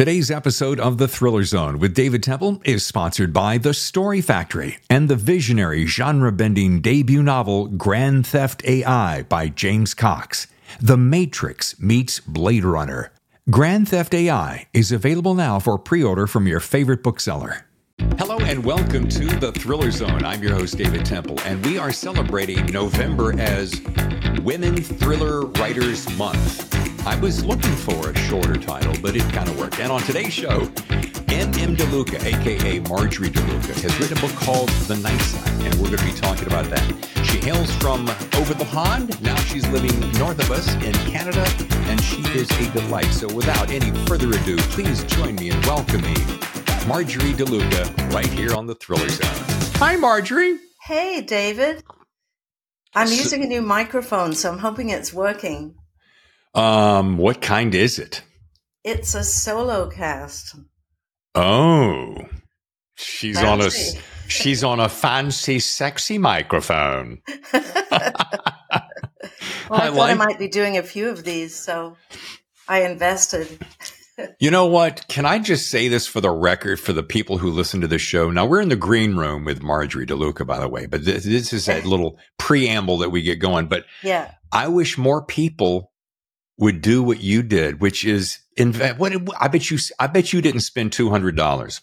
Today's episode of The Thriller Zone with David Temple is sponsored by The Story Factory and the visionary genre bending debut novel Grand Theft AI by James Cox. The Matrix meets Blade Runner. Grand Theft AI is available now for pre order from your favorite bookseller. Hello and welcome to the Thriller Zone. I'm your host, David Temple, and we are celebrating November as Women Thriller Writers Month. I was looking for a shorter title, but it kind of worked. And on today's show, M.M. DeLuca, aka Marjorie DeLuca, has written a book called The Night Side, and we're going to be talking about that. She hails from over the pond. Now she's living north of us in Canada, and she is a delight. So without any further ado, please join me in welcoming Marjorie DeLuca right here on the Thriller Zone. Hi, Marjorie. Hey, David. I'm using a new microphone, so I'm hoping it's working. Um, what kind is it? It's a SoloCast. Oh, she's on a she's on a fancy, sexy microphone. Well, I, I thought like- I might be doing a few of these, so I invested. You know what? Can I just say this for the record for the people who listen to this show? Now we're in the green room with Marjorie DeLuca, by the way, but this, this is a little preamble that we get going. But Yeah. I wish more people would do what you did, which is invest. What I bet you, I bet you didn't spend two hundred dollars.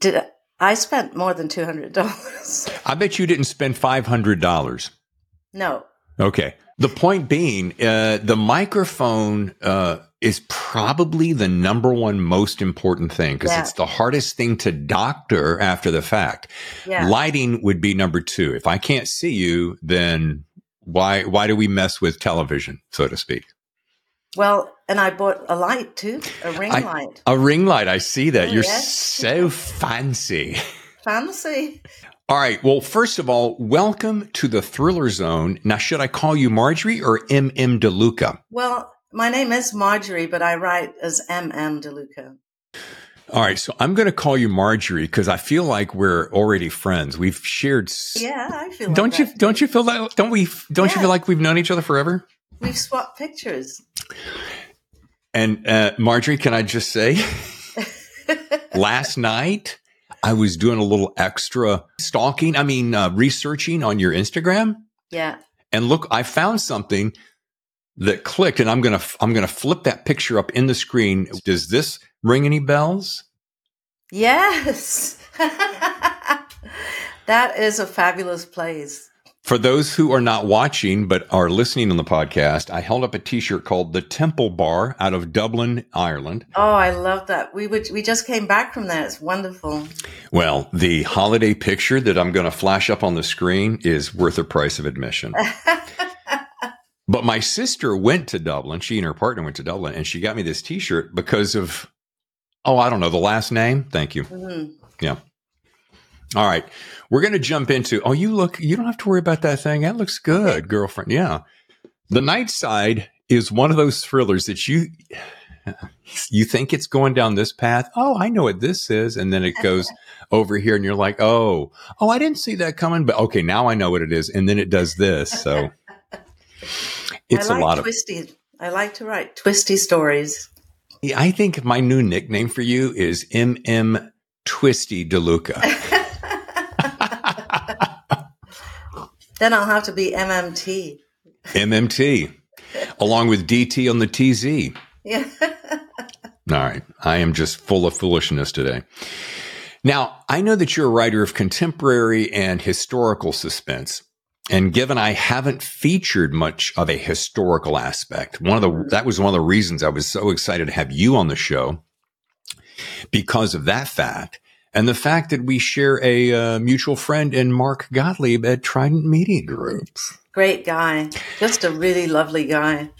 Did I, I spent more than two hundred dollars? I bet you didn't spend five hundred dollars. no. Okay. The point being, uh, the microphone uh, is probably the number one most important thing because Yeah. it's the hardest thing to doctor after the fact. Yeah. Lighting would be number two. If I can't see you, then why why do we mess with television, so to speak? Well, and I bought a light too, a ring I- light. A ring light. I see that. Oh, You're yes. so fancy. Fancy. All right. Well, first of all, welcome to the Thriller Zone. Now, should I call you Marjorie or M.M. DeLuca? Well, my name is Marjorie, but I write as M.M. DeLuca. All right, so I'm going to call you Marjorie because I feel like we're already friends. We've shared. s- Yeah, I feel. Like Don't you? Don't you feel that? Don't we? Don't you feel like we've known each other forever? We've swapped pictures. And uh, Marjorie, can I just say, last night I was doing a little extra stalking. I mean, uh, researching on your Instagram, Yeah. and look, I found something that clicked, and I'm gonna I'm gonna flip that picture up in the screen. Does this ring any bells? Yes. that is a fabulous place. For those who are not watching but are listening on the podcast, I held up a T-shirt called the Temple Bar out of Dublin, Ireland. Oh, I love that. We would we just came back from there. It's wonderful. Well, the holiday picture that I'm going to flash up on the screen is worth the price of admission. but my sister went to Dublin. She and her partner went to Dublin, and she got me this T-shirt because of oh, I don't know the last name. Thank you. Mhm. Yeah. All right. We're going to jump into, oh, you look, you don't have to worry about that thing. That looks good, girlfriend. Yeah. The Night Side is one of those thrillers that you, you think it's going down this path. Oh, I know what this is. And then it goes over here and you're like, oh, oh, I didn't see that coming, but okay, now I know what it is. And then it does this. So it's like a lot of, twisty. I like to write twisty stories. Yeah, I think my new nickname for you is MM Twisty DeLuca. Then I'll have to be MMT. MMT, along with DT on the TZ. Yeah. All right. I am just full of foolishness today. Now, I know that you're a writer of contemporary and historical suspense. And given I haven't featured much of a historical aspect, one of the, that was one of the reasons I was so excited to have you on the show because of that fact. And the fact that we share a uh, mutual friend in Mark Gottlieb at Trident Media Group. Great guy. Just a really lovely guy.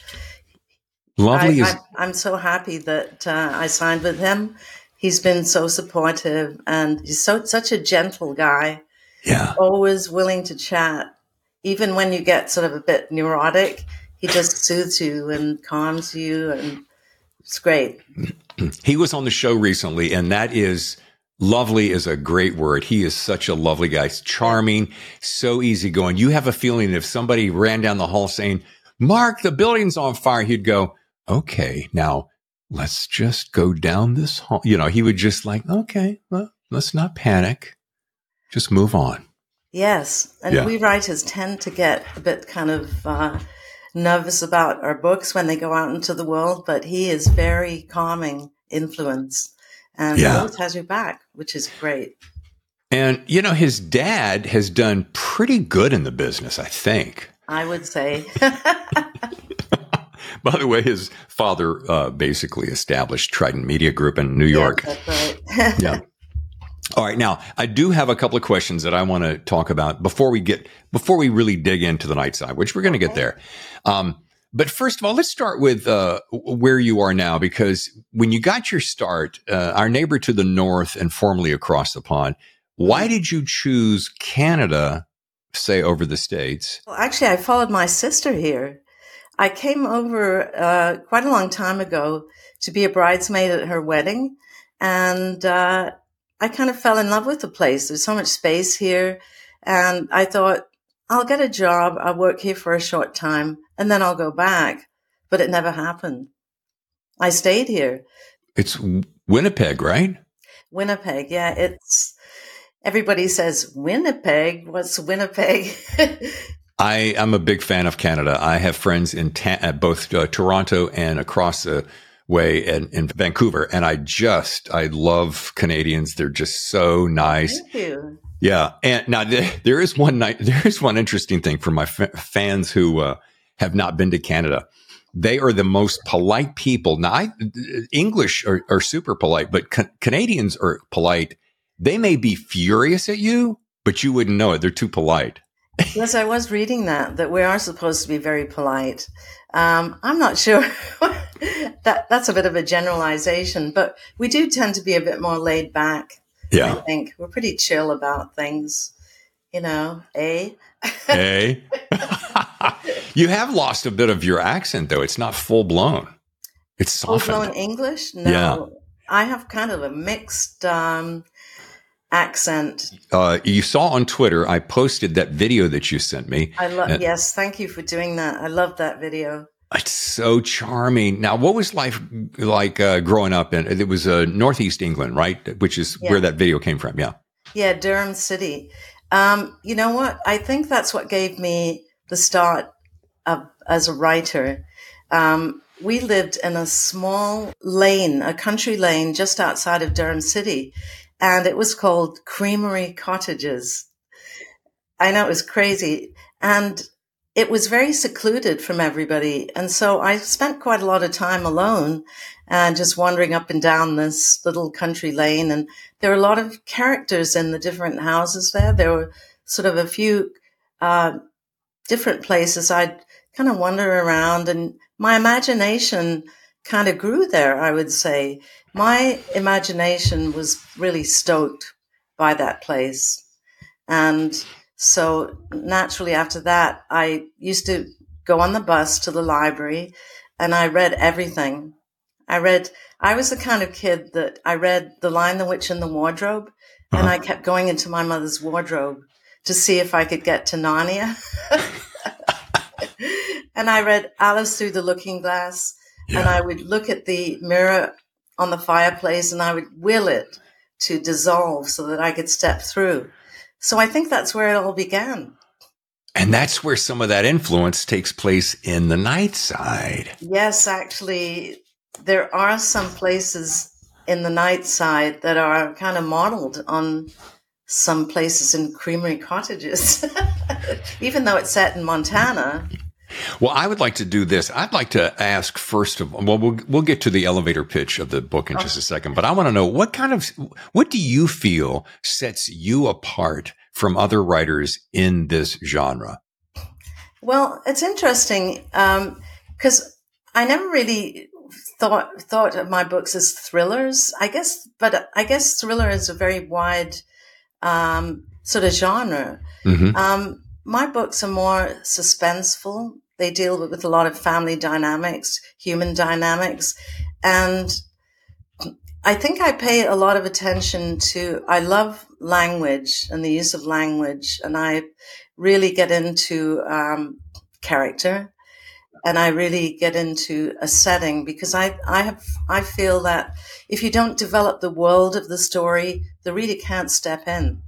Lovely I, is, I'm so happy that uh, I signed with him. He's been so supportive and he's so such a gentle guy, yeah. always willing to chat. Even when you get sort of a bit neurotic, he just soothes you and calms you and it's great. He was on the show recently, and that is lovely is a great word. He is such a lovely guy, He's charming, so easygoing. You have a feeling if somebody ran down the hall saying, Mark, the building's on fire, he'd go, okay, now let's just go down this hall. You know, he would just like, okay, well, let's not panic. Just move on. Yes. And Yeah. we writers tend to get a bit kind of uh, nervous about our books when they go out into the world, but he is very calming influence and Yeah. always has your back, which is great. And, you know, his dad has done pretty good in the business, I think. I would say. By the way, his father uh, basically established Trident Media Group in New York. That's right. yeah. All right. Now, I do have a couple of questions that I want to talk about before we get before we really dig into the night side, which we're going to get there. Um, but first of all, let's start with uh, where you are now, because when you got your start, uh, our neighbor to the north and formerly across the pond, why did you choose Canada, say over the states? Well, actually, I followed my sister here. I came over uh, quite a long time ago to be a bridesmaid at her wedding, and uh, I kind of fell in love with the place. There's so much space here, and I thought I'll get a job. I'll work here for a short time, and then I'll go back. But it never happened. I stayed here. It's Winnipeg, right? Winnipeg, yeah, it's. Everybody says Winnipeg. What's Winnipeg? I am a big fan of Canada. I have friends in ta- both uh, Toronto and across the way in, in Vancouver, and I just I love Canadians. They're just so nice. Thank you. Yeah, and now there, there is one night there is one interesting thing for my f- fans who uh, have not been to Canada. They are the most polite people. Now, I, English are, are super polite, but ca- Canadians are polite. They may be furious at you, but you wouldn't know it. They're too polite. Yes, I was reading that that we are supposed to be very polite. Um, I'm not sure that that's a bit of a generalization, but we do tend to be a bit more laid back. Yeah, I think we're pretty chill about things, you know. Eh? Hey. you have lost a bit of your accent, though. It's not full blown. It's Full blown. English? No, Yeah. I have kind of a mixed um, accent. Uh, you saw on Twitter, I posted that video that you sent me. I love. Uh, yes, thank you for doing that. I love that video. It's so charming. Now, what was life like uh, growing up in? It was uh, Northeast England, right? Which is Yeah. where that video came from. Yeah. Yeah, Durham City. Um, you know what? I think that's what gave me the start of, as a writer. Um, we lived in a small lane, a country lane just outside of Durham City, and it was called Creamery Cottages. I know it was crazy. And it was very secluded from everybody. And so I spent quite a lot of time alone and just wandering up and down this little country lane. And there were a lot of characters in the different houses there. There were sort of a few uh, different places I'd kind of wander around, and my imagination kind of grew there, I would say. My imagination was really stoked by that place. And so naturally after that, I used to go on the bus to the library and I read everything. I read, I was the kind of kid that I read The Lion, the Witch, and the Wardrobe, and uh-huh. I kept going into my mother's wardrobe to see if I could get to Narnia. and I read Alice Through the Looking Glass, and I would look at the mirror on the fireplace and I would will it to dissolve so that I could step through. So I think that's where it all began. And that's where some of that influence takes place in the night side. Yes, actually, there are some places in the night side that are kind of modeled on some places in creamery cottages. Even though it's set in Montana. Well, I would like to do this. I'd like to ask first of all, well, we'll we'll get to the elevator pitch of the book in just a second, but I want to know what kind of what do you feel sets you apart from other writers in this genre? Well, it's interesting because I never really thought thought of my books as thrillers. I guess, but I guess thriller is a very wide um, sort of genre. hmm Um, my books are more suspenseful. They deal with, a lot of family dynamics, human dynamics, and I think I pay a lot of attention to. I love language and the use of language, and I really get into um, character. and I really get into a setting because I, I have, I feel that if you don't develop the world of the story, the reader can't step in.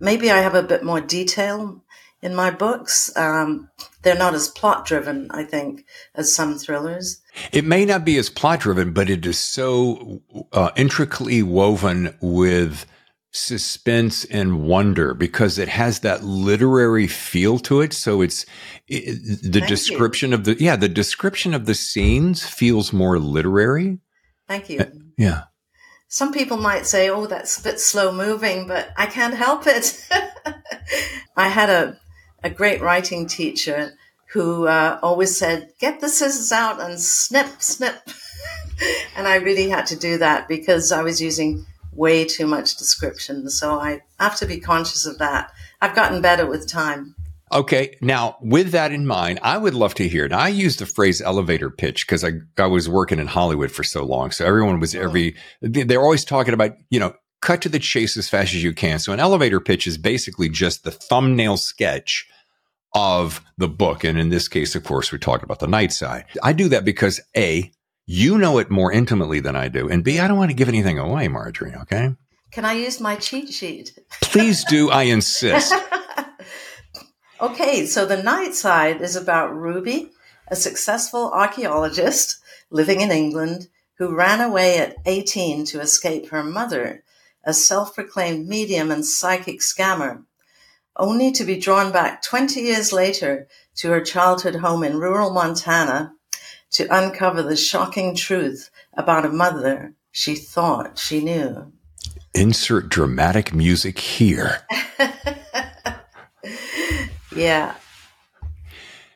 Maybe I have a bit more detail in my books. Um, they're not as plot driven, I think, as some thrillers. It may not be as plot driven, but it is so uh, intricately woven with suspense and wonder because it has that literary feel to it. So it's it, the Thank description you. of the, yeah, the description of the scenes feels more literary. Thank you. Uh, yeah. Some people might say, oh, that's a bit slow moving, but I can't help it. I had a, a great writing teacher who uh, always said, get the scissors out and snip, snip. and I really had to do that because I was using way too much description. So I have to be conscious of that. I've gotten better with time. Okay. Now, with that in mind, I would love to hear. Now, I use the phrase elevator pitch because I, I was working in Hollywood for so long. So everyone was every, they're always talking about, you know, cut to the chase as fast as you can. So an elevator pitch is basically just the thumbnail sketch of the book. And in this case, of course, we're talking about the night side. I do that because A, you know it more intimately than I do. And B, I don't want to give anything away, Marjorie. Okay. Can I use my cheat sheet? Please do. I insist. okay. So the night side is about Ruby, a successful archaeologist living in England who ran away at 18 to escape her mother, a self proclaimed medium and psychic scammer, only to be drawn back 20 years later to her childhood home in rural Montana to uncover the shocking truth about a mother she thought she knew. Insert dramatic music here. yeah.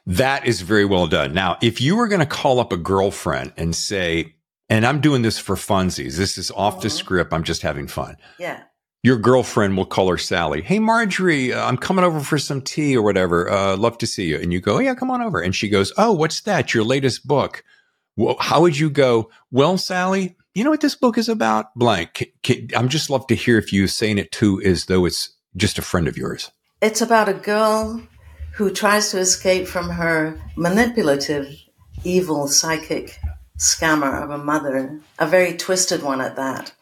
That is very well done. Now, if you were going to call up a girlfriend and say, and I'm doing this for funsies, this is off the uh-huh. script, I'm just having fun. Yeah your girlfriend will call her Sally. Hey, Marjorie, uh, I'm coming over for some tea or whatever. Uh, love to see you. And you go, yeah, come on over. And she goes, oh, what's that? Your latest book. Well, how would you go? Well, Sally, you know what this book is about? Blank. I'm just love to hear if you saying it too as though it's just a friend of yours. It's about a girl who tries to escape from her manipulative, evil, psychic scammer of a mother, a very twisted one at that.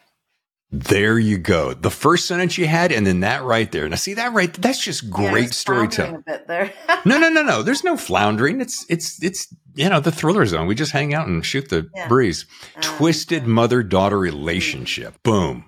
There you go. The first sentence you had, and then that right there. Now, see that right? That's just great yeah, storytelling. A bit there. no, no, no, no. There's no floundering. It's, it's, it's. You know, the thriller zone. We just hang out and shoot the yeah. breeze. Uh, Twisted yeah. mother daughter relationship. Boom.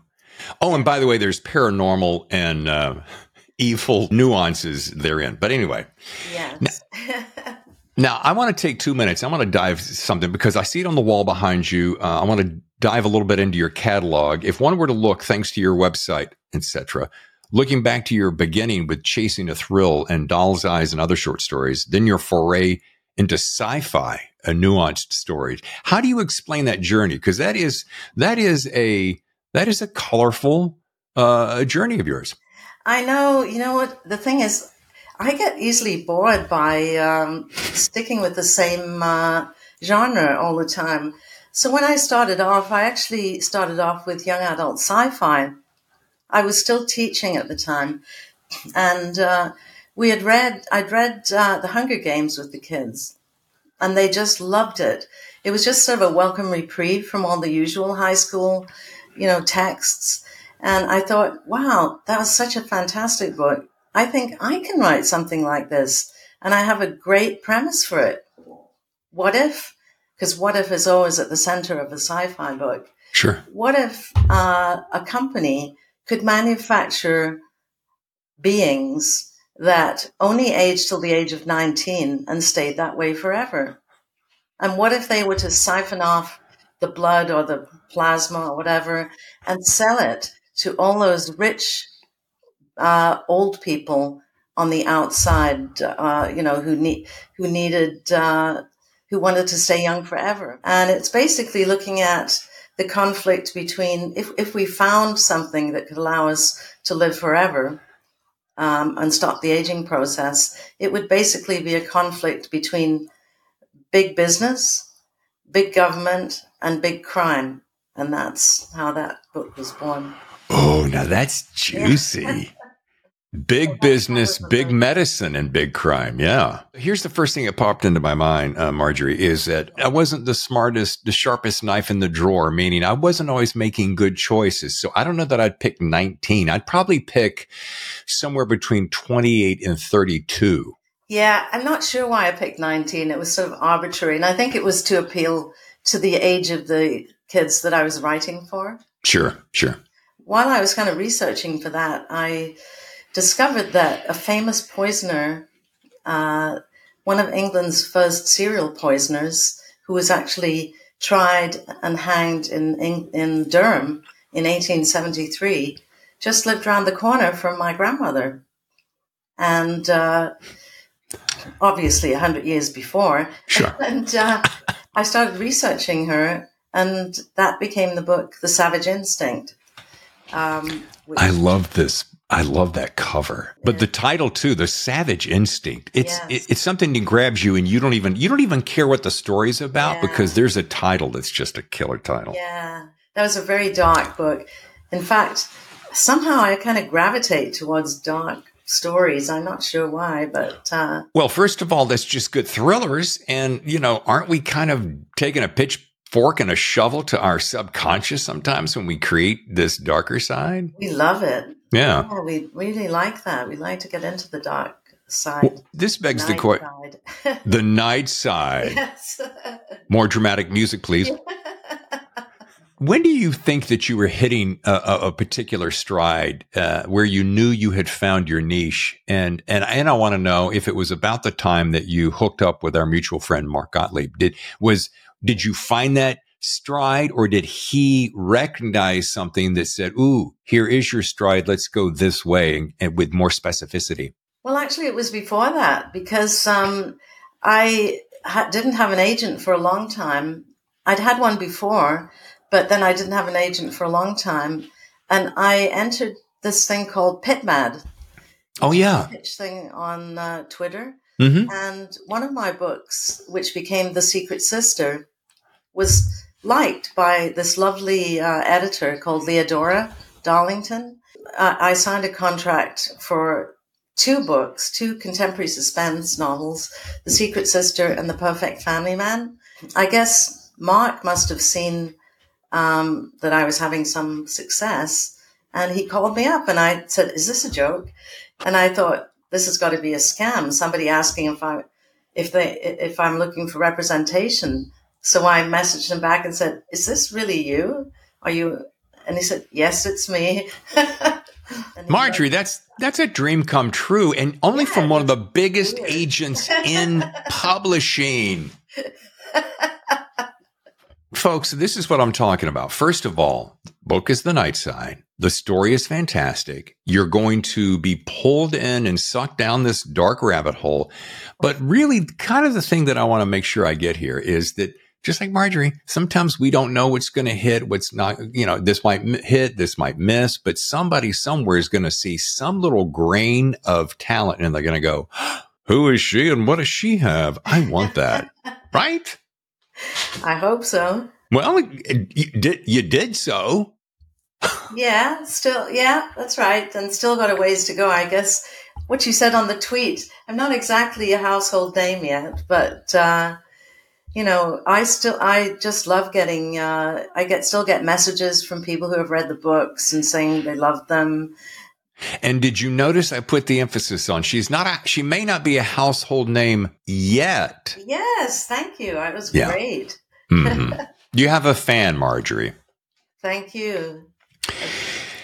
Oh, and by the way, there's paranormal and uh, evil nuances therein. But anyway. Yes. Now, now, I want to take two minutes. I want to dive something because I see it on the wall behind you. Uh, I want to dive a little bit into your catalog. If one were to look, thanks to your website, etc., looking back to your beginning with Chasing a Thrill and Doll's Eyes and other short stories, then your foray into sci-fi, a nuanced story. How do you explain that journey? Because that is that is a that is a colorful uh, journey of yours. I know. You know what? The thing is, I get easily bored by um, sticking with the same uh, genre all the time. So when I started off, I actually started off with young adult sci-fi. I was still teaching at the time, and uh, we had read. I'd read uh, The Hunger Games with the kids, and they just loved it. It was just sort of a welcome reprieve from all the usual high school, you know, texts. And I thought, wow, that was such a fantastic book. I think I can write something like this. And I have a great premise for it. What if? Because what if is always at the center of a sci fi book. Sure. What if uh, a company could manufacture beings that only aged till the age of 19 and stayed that way forever? And what if they were to siphon off the blood or the plasma or whatever and sell it to all those rich uh, old people on the outside, uh, you know, who need who needed uh, who wanted to stay young forever. And it's basically looking at the conflict between if if we found something that could allow us to live forever. Um, and stop the aging process, it would basically be a conflict between big business, big government, and big crime. And that's how that book was born. Oh, now that's juicy. Big business, big medicine, and big crime. Yeah. Here's the first thing that popped into my mind, uh, Marjorie, is that I wasn't the smartest, the sharpest knife in the drawer, meaning I wasn't always making good choices. So I don't know that I'd pick 19. I'd probably pick somewhere between 28 and 32. Yeah, I'm not sure why I picked 19. It was sort of arbitrary. And I think it was to appeal to the age of the kids that I was writing for. Sure, sure. While I was kind of researching for that, I discovered that a famous poisoner, uh, one of England's first serial poisoners, who was actually tried and hanged in, in, in Durham in 1873, just lived around the corner from my grandmother. And uh, obviously, 100 years before. Sure. and uh, I started researching her, and that became the book, The Savage Instinct. Um, I love this I love that cover, but the title too, "The Savage Instinct." It's yes. it, it's something that grabs you, and you don't even you don't even care what the story's about yeah. because there's a title that's just a killer title. Yeah, that was a very dark book. In fact, somehow I kind of gravitate towards dark stories. I'm not sure why, but uh, well, first of all, that's just good thrillers, and you know, aren't we kind of taking a pitch fork and a shovel to our subconscious sometimes when we create this darker side? We love it. Yeah. yeah we really like that. We like to get into the dark side. Well, this begs the question the night side. Yes. More dramatic music, please. when do you think that you were hitting a, a, a particular stride uh, where you knew you had found your niche? And and and I want to know if it was about the time that you hooked up with our mutual friend Mark Gottlieb. Did was did you find that stride or did he recognize something that said, Ooh, here is your stride. Let's go this way and, and with more specificity? Well, actually, it was before that because um, I ha- didn't have an agent for a long time. I'd had one before, but then I didn't have an agent for a long time. And I entered this thing called PitMad. Oh, yeah. Pitch thing on uh, Twitter. Mm-hmm. And one of my books, which became The Secret Sister, was liked by this lovely uh, editor called Leodora Darlington. Uh, I signed a contract for two books, two contemporary suspense novels, The Secret Sister and The Perfect Family Man. I guess Mark must have seen um, that I was having some success and he called me up and I said, Is this a joke? And I thought, this has got to be a scam. Somebody asking if I, if they, if I'm looking for representation. So I messaged him back and said, "Is this really you? Are you?" And he said, "Yes, it's me." Marjorie, that's that's a dream come true, and only yeah, from one of the biggest weird. agents in publishing. Folks, this is what I'm talking about. First of all, book is the night side. The story is fantastic. You're going to be pulled in and sucked down this dark rabbit hole. But really, kind of the thing that I want to make sure I get here is that just like Marjorie, sometimes we don't know what's going to hit, what's not, you know, this might hit, this might miss, but somebody somewhere is going to see some little grain of talent and they're going to go, who is she and what does she have? I want that. right? I hope so. Well, you did, you did so yeah, still, yeah, that's right. And still got a ways to go, I guess. What you said on the tweet, I'm not exactly a household name yet, but, uh, you know, I still, I just love getting, uh, I get, still get messages from people who have read the books and saying they love them. And did you notice I put the emphasis on she's not a, she may not be a household name yet. Yes, thank you. It was yeah. great. Mm-hmm. you have a fan, Marjorie. Thank you.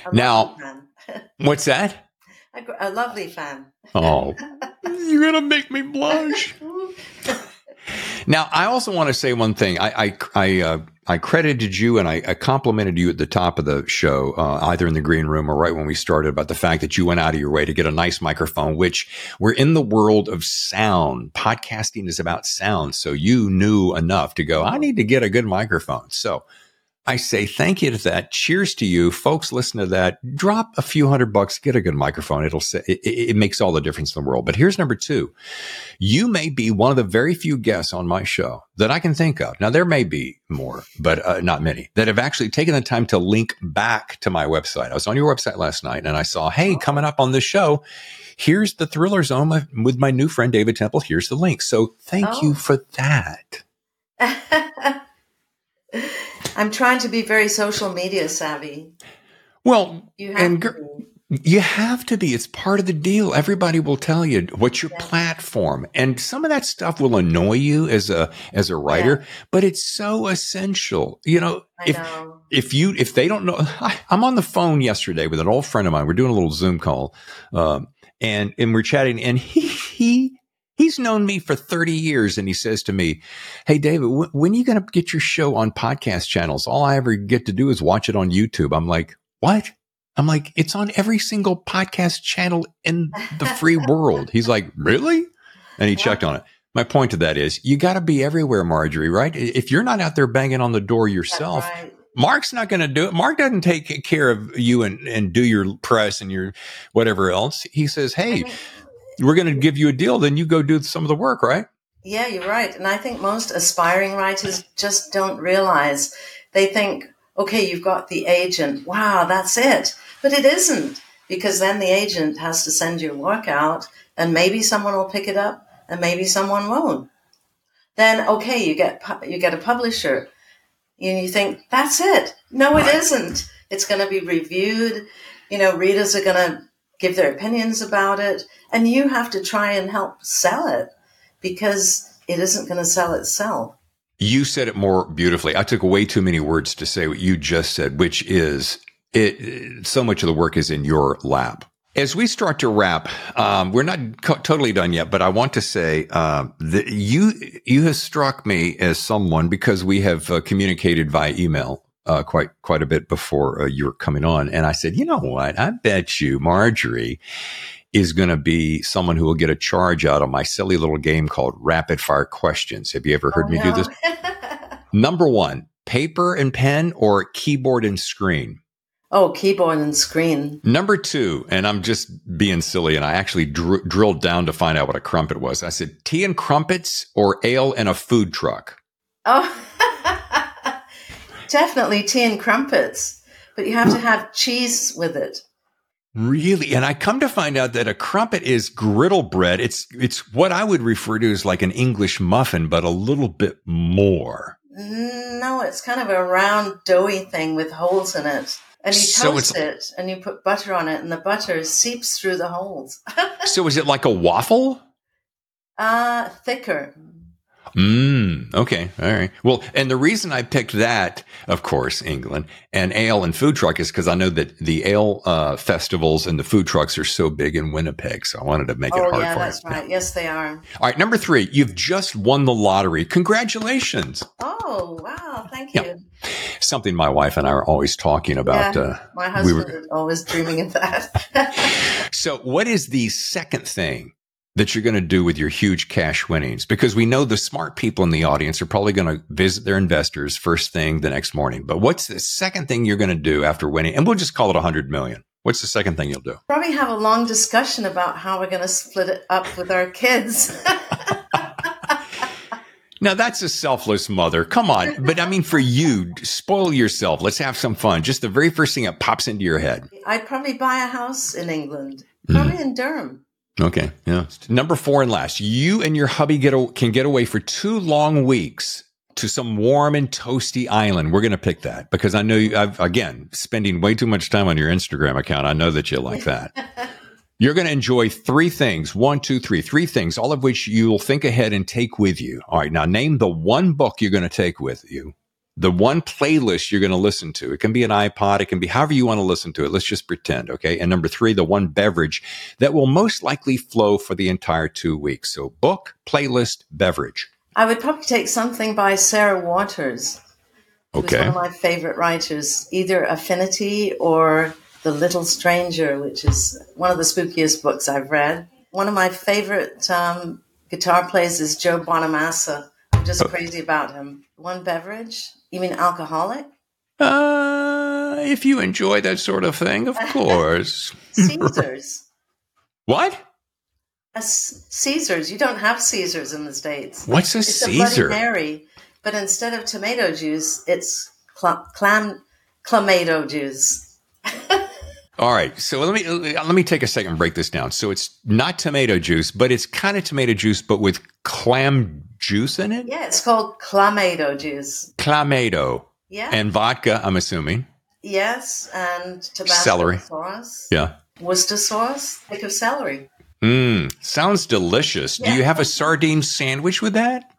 A now, what's that? A, a lovely fan. Oh, you're gonna make me blush. Now, I also want to say one thing. I I I, uh, I credited you and I, I, complimented you at the top of the show, uh, either in the green room or right when we started, about the fact that you went out of your way to get a nice microphone. Which we're in the world of sound. Podcasting is about sound, so you knew enough to go. I need to get a good microphone. So I say thank you to that. Cheers to you, folks. Listen to that. Drop a few hundred bucks, get a good microphone. It'll say it, it, makes all the difference in the world. But here's number two: you may be one of the very few guests on my show that I can think of. Now there may be more, but uh, not many that have actually taken the time to link back to my website. I was on your website last night and I saw, hey, coming up on this show. Here's the Thriller Zone with my new friend David Temple. Here's the link. So thank oh. you for that. I'm trying to be very social media savvy. Well, you have and gr- you have to be. It's part of the deal. Everybody will tell you what's your yeah. platform, and some of that stuff will annoy you as a as a writer, yeah. but it's so essential. You know, I if know. if you if they don't know, I, am on the phone yesterday with an old friend of mine. We're doing a little Zoom call, um, and and we're chatting, and he he He's known me for 30 years and he says to me, Hey, David, when are you going to get your show on podcast channels? All I ever get to do is watch it on YouTube. I'm like, what? I'm like, it's on every single podcast channel in the free world. He's like, really? And he checked on it. My point to that is you got to be everywhere, Marjorie, right? If you're not out there banging on the door yourself, right. Mark's not going to do it. Mark doesn't take care of you and, and do your press and your whatever else. He says, Hey, I mean, we're going to give you a deal, then you go do some of the work, right? Yeah, you're right. And I think most aspiring writers just don't realize. They think, okay, you've got the agent. Wow, that's it. But it isn't because then the agent has to send your work out and maybe someone will pick it up and maybe someone won't. Then, okay, you get, you get a publisher and you think, that's it. No, it isn't. It's going to be reviewed. You know, readers are going to give their opinions about it, and you have to try and help sell it because it isn't going to sell itself. You said it more beautifully. I took way too many words to say what you just said, which is it. So much of the work is in your lap. As we start to wrap, um, we're not co- totally done yet, but I want to say uh, that you you have struck me as someone because we have uh, communicated via email uh, quite quite a bit before uh, you were coming on, and I said, you know what? I bet you Marjorie is going to be someone who will get a charge out of my silly little game called Rapid Fire Questions. Have you ever heard oh, me no. do this? Number one, paper and pen or keyboard and screen. Oh, keyboard and screen. Number two, and I'm just being silly, and I actually dr- drilled down to find out what a crumpet was. I said, tea and crumpets or ale and a food truck. Oh. Definitely tea and crumpets, but you have to have cheese with it. Really? And I come to find out that a crumpet is griddle bread. It's it's what I would refer to as like an English muffin, but a little bit more. No, it's kind of a round doughy thing with holes in it. And you toast it and you put butter on it and the butter seeps through the holes. so is it like a waffle? Uh thicker. Mm, okay. All right. Well, and the reason I picked that, of course, England and ale and food truck is because I know that the ale uh, festivals and the food trucks are so big in Winnipeg. So I wanted to make oh, it hard. Oh yeah, for that's you. right. Yes, they are. All right. Number three, you've just won the lottery. Congratulations. Oh, wow. Thank you. Yeah. Something my wife and I are always talking about. Yeah, uh, my husband we were, is always dreaming of that. so, what is the second thing that you're going to do with your huge cash winnings because we know the smart people in the audience are probably going to visit their investors first thing the next morning. But what's the second thing you're going to do after winning? And we'll just call it a hundred million. What's the second thing you'll do? Probably have a long discussion about how we're going to split it up with our kids. now that's a selfless mother. Come on. But I mean, for you, spoil yourself. Let's have some fun. Just the very first thing that pops into your head. I'd probably buy a house in England, probably mm. in Durham. Okay. Yeah. Number four and last, you and your hubby get a, can get away for two long weeks to some warm and toasty island. We're going to pick that because I know you, I've, again, spending way too much time on your Instagram account. I know that you like that. You're going to enjoy three things. One, two, three, three things, all of which you'll think ahead and take with you. All right. Now name the one book you're going to take with you the one playlist you're going to listen to. It can be an iPod. It can be however you want to listen to it. Let's just pretend. Okay. And number three, the one beverage that will most likely flow for the entire two weeks. So book, playlist, beverage. I would probably take something by Sarah Waters. Okay. one of my favorite writers, either Affinity or The Little Stranger, which is one of the spookiest books I've read. One of my favorite um, guitar players is Joe Bonamassa. I'm just oh. crazy about him. One beverage, you mean alcoholic? Uh, if you enjoy that sort of thing, of course. Caesars. what? A C- Caesars. You don't have Caesars in the States. What's a It's a Bloody Mary, but instead of tomato juice, it's cl- clam clamato juice. All right, so let me let me take a second and break this down. So it's not tomato juice, but it's kind of tomato juice, but with clam juice in it. Yeah, it's called clamato juice. Clamato Yeah. and vodka. I'm assuming. yes, and Tabasco Celery. sauce. Yeah. Worcester sauce. Think of celery. Mmm, sounds delicious. Do you have a sardine sandwich with that?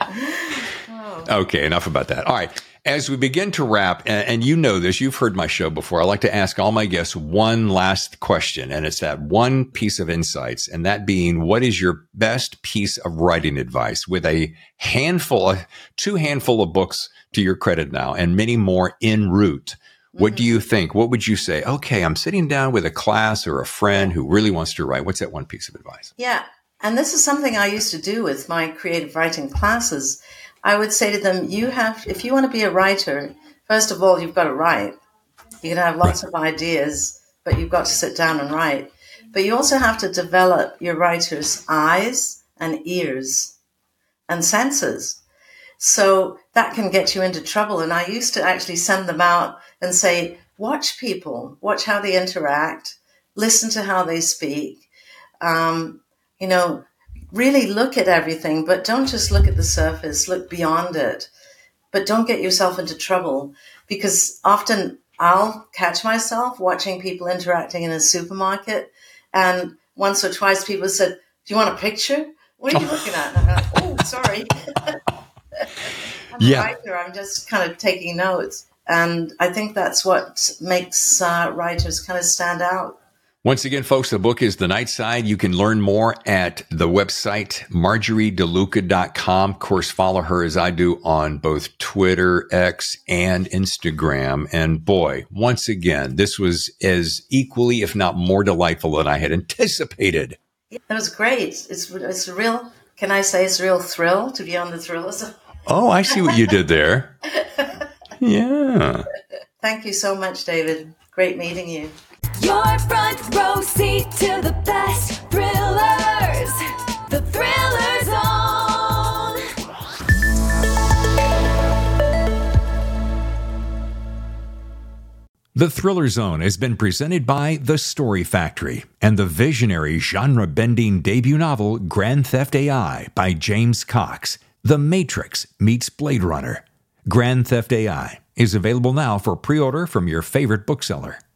Oh. Okay, enough about that. All right. As we begin to wrap, and, and you know this, you've heard my show before. I like to ask all my guests one last question, and it's that one piece of insights, and that being, what is your best piece of writing advice? With a handful, uh, two handful of books to your credit now, and many more en route. What do you think? What would you say? Okay, I'm sitting down with a class or a friend who really wants to write. What's that one piece of advice? Yeah. And this is something I used to do with my creative writing classes. I would say to them, you have, if you want to be a writer, first of all, you've got to write. You can have lots of ideas, but you've got to sit down and write. But you also have to develop your writer's eyes and ears and senses. So that can get you into trouble. And I used to actually send them out and say, watch people, watch how they interact, listen to how they speak. Um, you know, really look at everything, but don't just look at the surface, look beyond it. But don't get yourself into trouble because often I'll catch myself watching people interacting in a supermarket. And once or twice people said, Do you want a picture? What are you looking at? And I'm like, oh, sorry. I'm Yeah. a writer. I'm just kind of taking notes. And I think that's what makes uh, writers kind of stand out. Once again, folks, the book is The Night Side. You can learn more at the website marjoriedeluca.com. Of course, follow her as I do on both Twitter, X, and Instagram. And boy, once again, this was as equally, if not more delightful than I had anticipated. That was great. It's it's a real. Can I say it's a real thrill to be on the Thrillers? Oh, I see what you did there. Yeah. Thank you so much, David. Great meeting you. Your front row seat to the best thrillers. The Thriller Zone. The Thriller Zone has been presented by The Story Factory and the visionary genre bending debut novel Grand Theft AI by James Cox. The Matrix meets Blade Runner. Grand Theft AI is available now for pre order from your favorite bookseller.